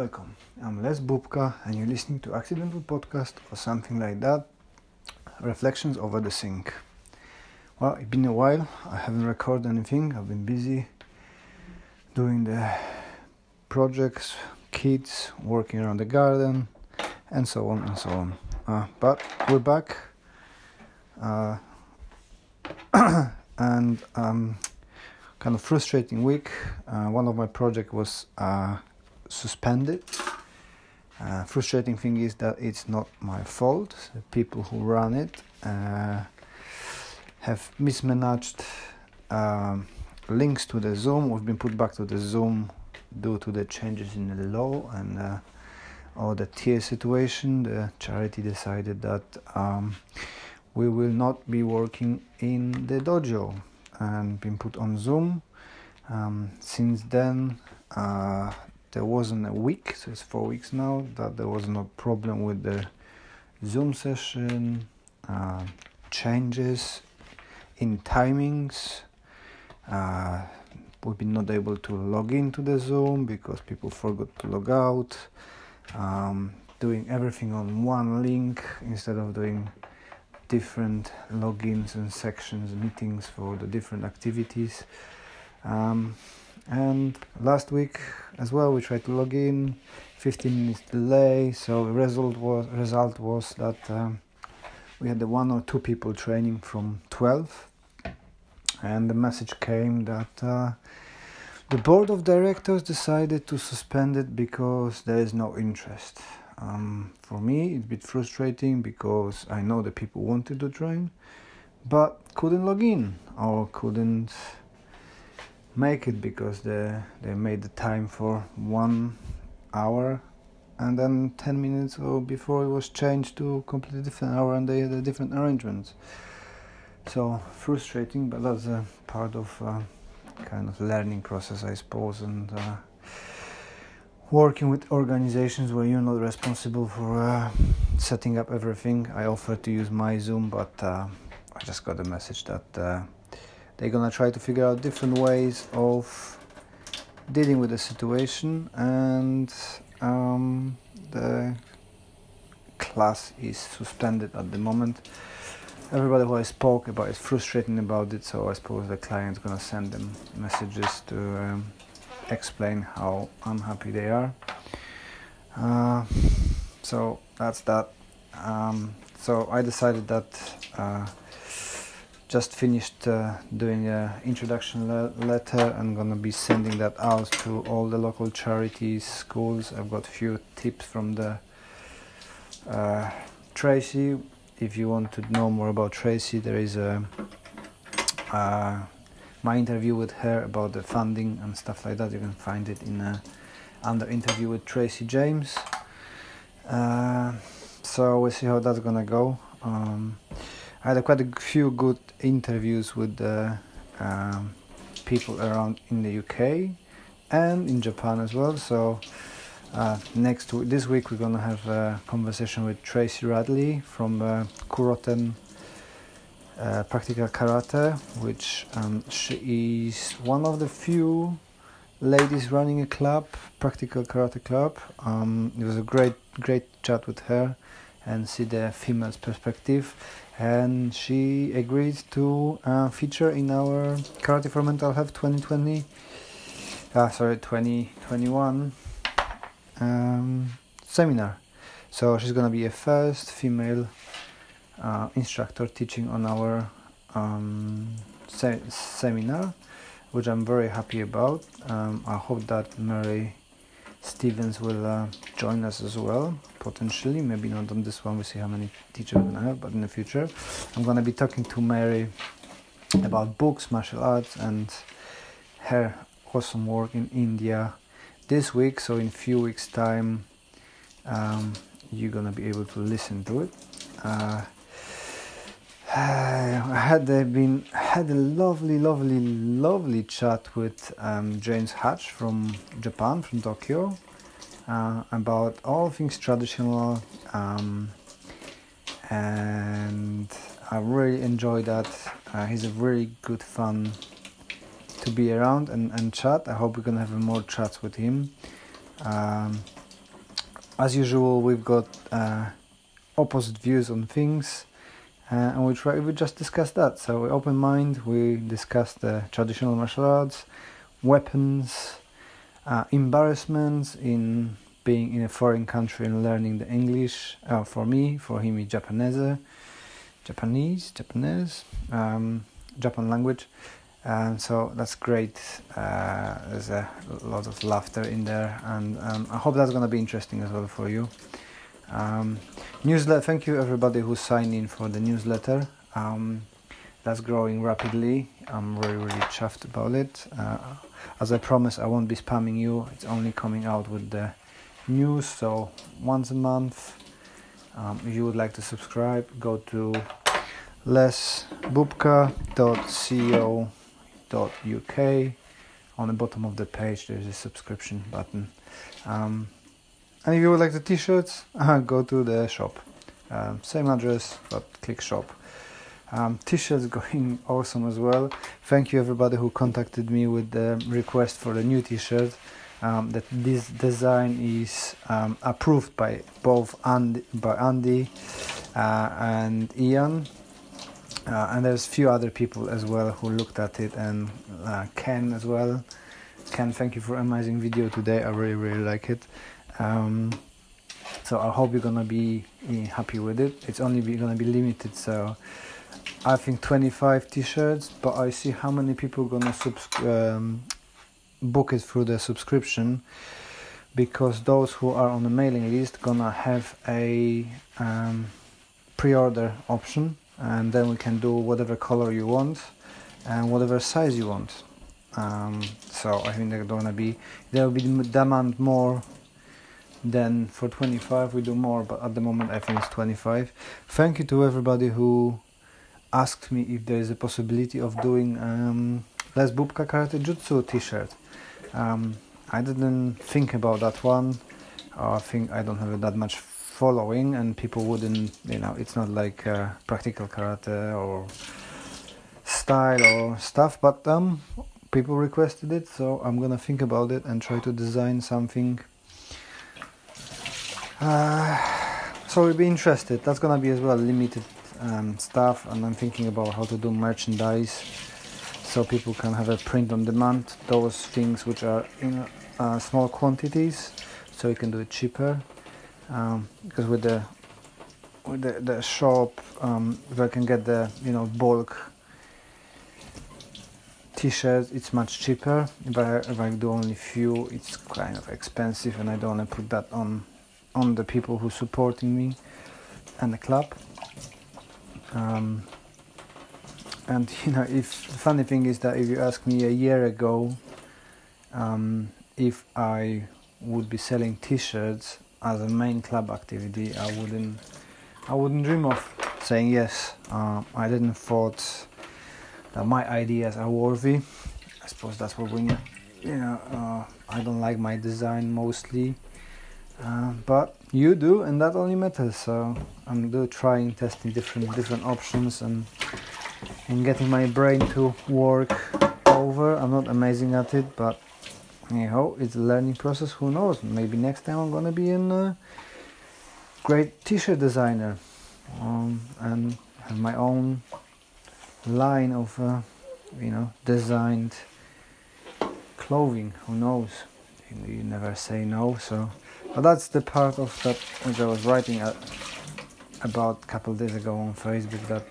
Welcome. I'm Les Bubka and you're listening to Accidental Podcast or something like that. Reflections over the sink. Well, it's been a while. I haven't recorded anything. I've been busy doing the projects, kids, working around the garden, and so on and so on. Uh, but we're back. Uh, and um, kind of frustrating week. Uh, one of my project was uh, suspended. Uh, frustrating thing is that it's not my fault. The people who run it uh, have mismanaged um, links to the Zoom. We've been put back to the Zoom due to the changes in the law and uh, or the tier situation. The charity decided that um, we will not be working in the dojo and been put on Zoom. Um, since then, uh, there wasn't a week, so it's four weeks now, that there was no problem with the Zoom session, uh, changes in timings. Uh, we've been not able to log into the Zoom because people forgot to log out. Um, doing everything on one link instead of doing different logins and sections meetings for the different activities um, and last week as well we tried to log in. 15 minutes delay. So the result was result was that um, we had the one or two people training from 12 and the message came that uh, the board of directors decided to suspend it because there is no interest. Um, for me, it's a bit frustrating because I know that people wanted to join, but couldn't log in or couldn't make it because they they made the time for one hour and then 10 minutes before it was changed to completely different hour and they had a different arrangements so frustrating but that's a part of uh, kind of learning process i suppose and uh, working with organizations where you're not responsible for uh, setting up everything. I offered to use my Zoom, but uh, I just got a message that uh, they're gonna try to figure out different ways of dealing with the situation, and um, the class is suspended at the moment. Everybody who I spoke about is frustrating about it, so I suppose the client's gonna send them messages to. Um, explain how unhappy they are. Uh, so that's that. Um, so I decided that uh, just finished uh, doing an introduction le- letter. I'm gonna be sending that out to all the local charities, schools. I've got a few tips from the uh, Tracy. If you want to know more about Tracy, there is a uh, my interview with her about the funding and stuff like that. You can find it in a, under interview with Tracy James. Uh, so we'll see how that's gonna go. Um, I had quite a few good interviews with the um, people around in the UK and in Japan as well. So uh, next this week we're gonna have a conversation with Tracy Radley from uh, Kuroten uh, practical karate, which um, she is one of the few ladies running a club, practical karate club. Um, it was a great, great chat with her and see the female's perspective. And she agreed to uh, feature in our Karate for Mental Health 2020, uh, sorry, 2021 um, seminar. So she's gonna be a first female uh, instructor teaching on our um, se- seminar, which I'm very happy about. Um, I hope that Mary Stevens will uh, join us as well, potentially. Maybe not on this one, we see how many teachers gonna have, but in the future, I'm gonna be talking to Mary about books, martial arts, and her awesome work in India this week. So, in a few weeks' time, um, you're gonna be able to listen to it. Uh, I had been had a lovely, lovely, lovely chat with um, James Hatch from Japan, from Tokyo, uh, about all things traditional, um, and I really enjoyed that. Uh, he's a really good fun to be around and, and chat. I hope we're gonna have more chats with him. Um, as usual, we've got uh, opposite views on things, uh, and we try we just discuss that. So we open mind. We discuss the traditional martial arts, weapons, uh, embarrassments in being in a foreign country and learning the English. Uh, for me, for him, Japanese, Japanese, Japanese, um, Japan language. And so that's great. Uh, there's a lot of laughter in there, and um, I hope that's to be interesting as well for you. Um, newsletter. Thank you everybody who signed in for the newsletter. Um, that's growing rapidly. I'm really really chuffed about it. Uh, as I promised, I won't be spamming you. It's only coming out with the news. So once a month. Um, if you would like to subscribe, go to lesbubka.co uk. On the bottom of the page, there's a subscription button. Um, and if you would like the t-shirts, uh, go to the shop. Um, same address, but click shop. Um, t-shirts going awesome as well. Thank you everybody who contacted me with the request for the new t-shirt. Um, that this design is um, approved by both Andy, by Andy uh, and Ian uh, and there's a few other people as well who looked at it and uh, Ken as well Ken thank you for amazing video today I really really like it um, so I hope you're gonna be eh, happy with it. It's only gonna be limited so I think 25 t-shirts but I see how many people gonna subs- um, book it through the subscription because those who are on the mailing list gonna have a um, pre-order option and then we can do whatever color you want and whatever size you want. Um, so I think they're gonna be there will be demand more than for 25 we do more but at the moment I think it's 25 thank you to everybody who asked me if there is a possibility of doing um, Les Bubka Karate Jutsu t-shirt. Um, I didn't think about that one. I think I don't have that much following and people wouldn't you know it's not like uh, practical karate or style or stuff but um people requested it so i'm gonna think about it and try to design something uh, so we'll be interested. That's gonna be as well limited um, stuff and i'm thinking about how to do merchandise so people can have a print on demand. Those things which are in uh, small quantities so you can do it cheaper. Um, because with the with the, the shop um, if I can get the you know bulk t-shirts it's much cheaper. I, if I do only few it's kind of expensive and I don't want to put that on on the people who supporting me and the club um, and you know if the funny thing is that if you ask me a year ago um, if I would be selling t-shirts as a main club activity, I wouldn't, I wouldn't dream of saying yes. Uh, I didn't thought that my ideas are worthy. I suppose that's what we, you know, uh, I don't like my design mostly, uh, but you do, and that only matters. So I'm do trying, testing different different options, and and getting my brain to work over. I'm not amazing at it, but anyhow it's a learning process who knows maybe next time i'm gonna be a great t-shirt designer um, and have my own line of uh, you know designed clothing who knows you, you, never say no so but that's the part of that which i was writing about a couple days ago on facebook that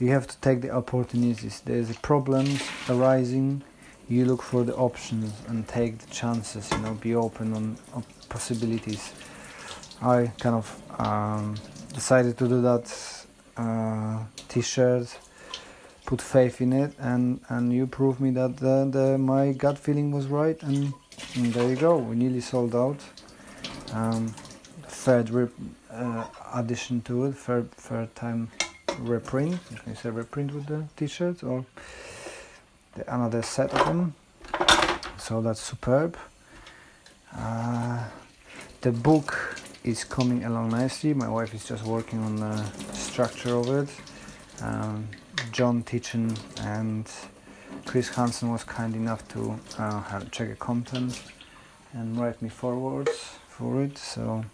you have to take the opportunities. There's problems arising. You look for the options and take the chances you know be open on, on possibilities. I kind of um, decided to do that uh, t-shirt put faith in it and and you proved me that the, the my gut feeling was right and, and there you go. We nearly sold out. Um, third uh, addition to it third third time reprint. You can say reprint with the t-shirts or the, another set of them. So that's superb. Uh, the book is coming along nicely. My wife is just working on the structure of it. Um, John Titchen and Chris Hansen was kind enough to uh, check the content and write me forwards for it. So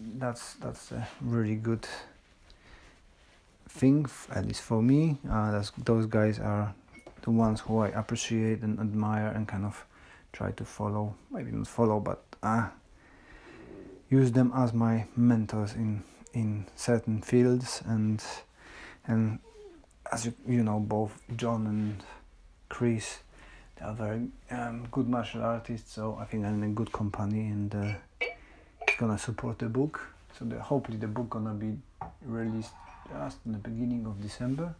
that's that's a really good thing, at least for me. Uh, those guys are the ones who I appreciate and admire and kind of try to follow. Maybe not follow, but uh, use them as my mentors in in certain fields and and as you, you know both John and Chris they are very um, good martial artists so I think I'm in a good company and uh, it's gonna support the book. So the, hopefully the book gonna be released just in the beginning of December.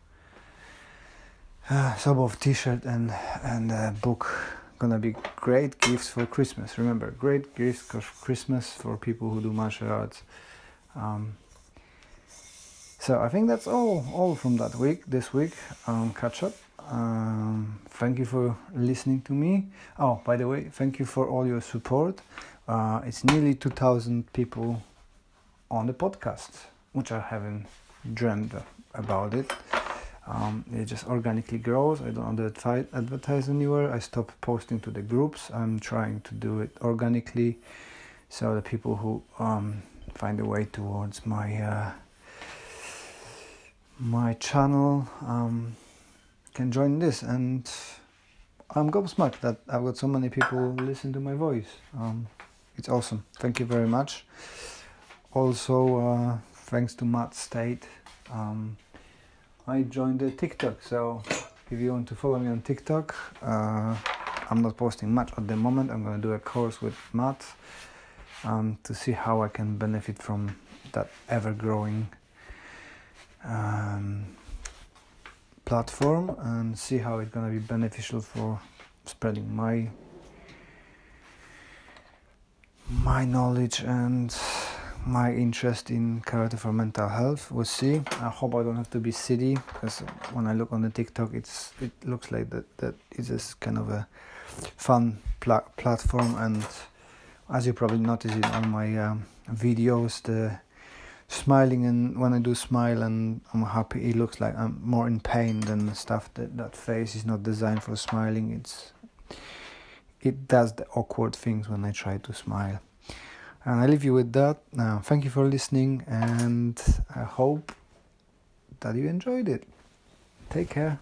Uh, so both t-shirt and and uh, book gonna be great gifts for Christmas. Remember great gifts for Christmas for people who do martial arts. Um, so I think that's all all from that week this week um, catch up. Um, thank you for listening to me. Oh by the way thank you for all your support. Uh, it's nearly 2000 people on the podcast which I haven't dreamed about it. Um, it just organically grows. I don't advertise anywhere. I stop posting to the groups. I'm trying to do it organically so the people who um, find a way towards my uh, my channel um, can join this. And I'm gobsmacked that I've got so many people listen to my voice. Um, it's awesome. Thank you very much. Also uh, thanks to Matt State. Um, I joined the TikTok. So if you want to follow me on TikTok uh, I'm not posting much at the moment. I'm gonna do a course with Matt um, to see how I can benefit from that ever growing um, platform and see how it's to be beneficial for spreading my my knowledge and my interest in karate for mental health. We'll see. I hope i don't have to be city because when i look on the tiktok it's it looks like that that is just kind of a fun pla- platform. And as you probably noticed in all my um, videos the smiling and when I do smile and I'm happy it looks like I'm more in pain than the stuff that that face is not designed for smiling. It's it does the awkward things when I try to smile. And I leave you with that. Now thank you for listening and I hope that you enjoyed it. Take care